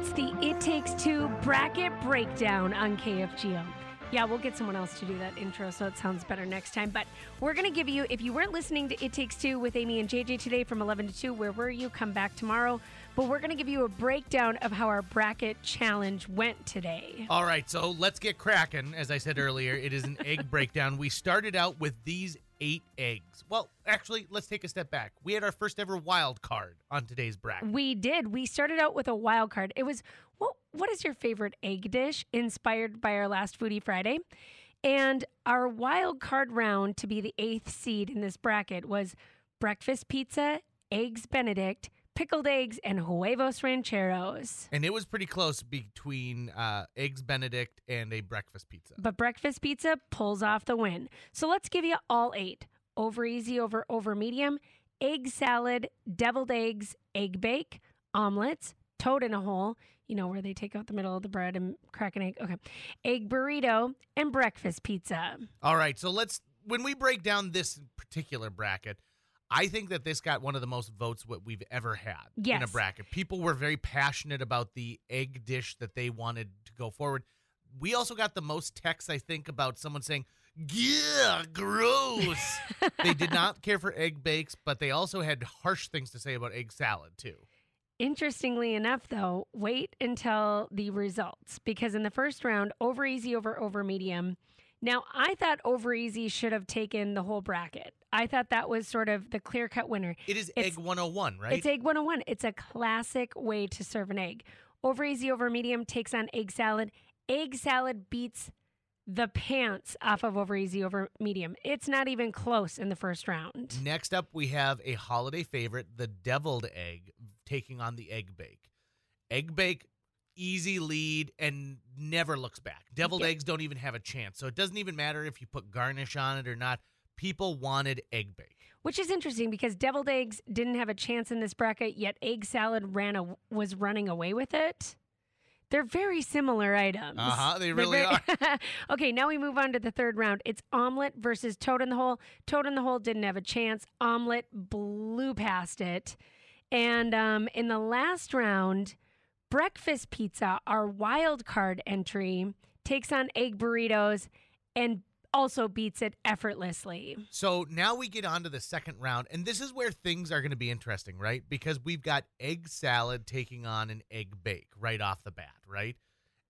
It's the It Takes Two bracket breakdown on KFGO. Yeah, we'll get someone else to do that intro so it sounds better next time. But we're going to give you, if you weren't listening to It Takes Two with Amy and JJ today from 11 to 2, where were you? Come back tomorrow. But we're going to give you a breakdown of how our bracket challenge went today. All right, so let's get cracking. As I said earlier, it is an egg breakdown. We started out with these eight eggs. Well, actually, let's take a step back. We had our first ever wild card on today's bracket. We did. We started out with a wild card. It was what what is your favorite egg dish inspired by our last Foodie Friday? And our wild card round to be the eighth seed in this bracket was breakfast pizza, eggs benedict, pickled eggs, and huevos rancheros. And it was pretty close between uh, eggs benedict and a breakfast pizza. But breakfast pizza pulls off the win. So let's give you all eight. Over easy over over medium, egg salad, deviled eggs, egg bake, omelets, toad in a hole, you know, where they take out the middle of the bread and crack an egg. Okay. Egg burrito and breakfast pizza. All right, so let's when we break down this particular bracket, I think that this got one of the most votes what we've ever had in a bracket. People were very passionate about the egg dish that they wanted to go forward. We also got the most texts, I think, about someone saying, "Yeah, gross." they did not care for egg bakes, but they also had harsh things to say about egg salad too. Interestingly enough, though, wait until the results because in the first round, over easy over over medium. Now, I thought over easy should have taken the whole bracket. I thought that was sort of the clear cut winner. It is It's- egg 101, right? It's egg 101. It's a classic way to serve an egg. Over easy over medium takes on egg salad. Egg salad beats the pants off of over easy over medium. It's not even close in the first round. Next up, we have a holiday favorite, the deviled egg, taking on the egg bake. Egg bake, easy lead, and never looks back. Deviled Yeah. eggs don't even have a chance. So it doesn't even matter if you put garnish on it or not. People wanted egg bake. Which is interesting because deviled eggs didn't have a chance in this bracket, yet egg salad ran a, was running away with it. They're very similar items. Uh-huh, they They're really very- okay, now we move on to the third round. It's omelet versus toad in the hole. Toad in the hole didn't have a chance. Omelet blew past it. And um, in the last round, breakfast pizza, our wild card entry, takes on egg burritos and also beats it effortlessly. So now we get on to the second round, and this is where things are going to be interesting, right? Because we've got egg salad taking on an egg bake right off the bat, right?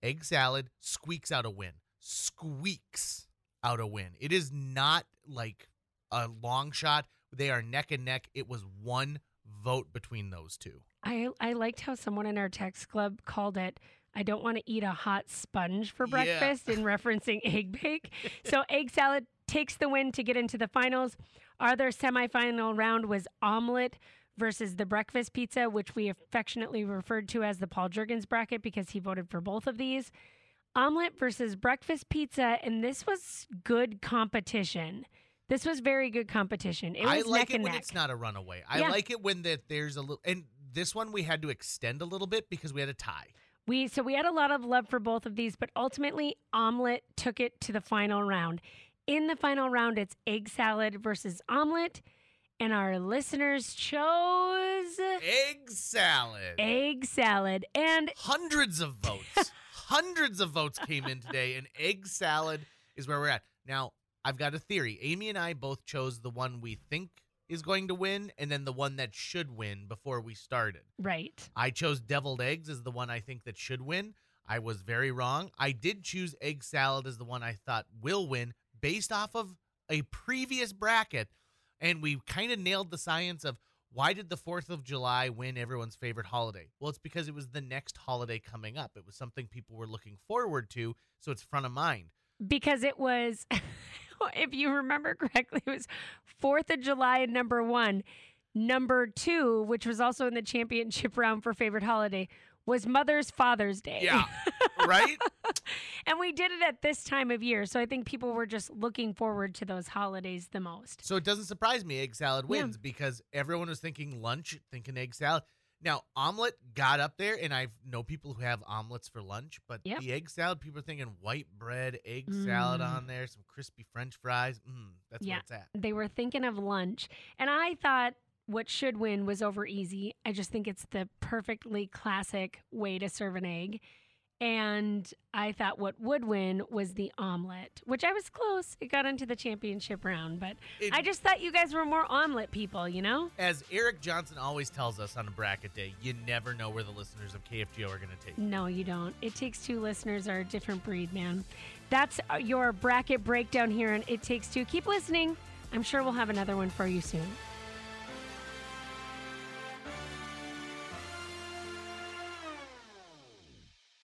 Egg salad squeaks out a win, squeaks out a win. It is not like a long shot. They are neck and neck. It was one vote between those two. I I liked how someone in our text club called it I don't want to eat a hot sponge for Yeah. breakfast in referencing egg bake. So egg salad takes the win to get into the finals. Our other semifinal round was omelet versus the breakfast pizza, which we affectionately referred to as the Paul Jurgens bracket because he voted for both of these. Omelet versus breakfast pizza, and this was good competition. This was very good competition. It was I like neck it and when neck. it's not a runaway. I Yeah. like it when that there's a little and this one we had to extend a little bit because we had a tie. We so we had a lot of love for both of these, but ultimately omelet took it to the final round. In the final round, it's egg salad versus omelet, and our listeners chose Egg salad. egg salad. And hundreds of votes. hundreds of votes came in today, and egg salad is where we're at. Now, I've got a theory. Amy and I both chose the one we think is going to win, and then the one that should win before we started. right, I chose deviled eggs as the one I think that should win. I was very wrong. I did choose egg salad as the one I thought will win based off of a previous bracket. And we kind of nailed the science of why did the 4th of July win everyone's favorite holiday? Well, it's because it was the next holiday coming up. It was something people were looking forward to, so it's front of mind. because it was, if you remember correctly, it was Fourth of July number one. Number two, which was also in the championship round for favorite holiday, was Mother's Father's Day. Yeah. right? And we did it at this time of year. So I think people were just looking forward to those holidays the most. So it doesn't surprise me egg salad Yeah. wins because everyone was thinking lunch, thinking egg salad. Now, omelet got up there, and I know people who have omelets for lunch, but Yep. the egg salad, people are thinking white bread, egg salad Mm. on there, some crispy french fries. Mm, that's Yeah. where it's at. They were thinking of lunch. And I thought what should win was over easy. I just think it's the perfectly classic way to serve an egg. And I thought what would win was the omelet, which I was close. It got into the championship round, but It- I just thought you guys were more omelet people, you know? As Eric Johnson always tells us on a bracket day, you never know where the listeners of KFGO are going to take. you. No, you don't. It Takes Two listeners are a different breed, man. That's uh, your bracket breakdown here on It Takes Two. Keep listening. I'm sure we'll have another one for you soon.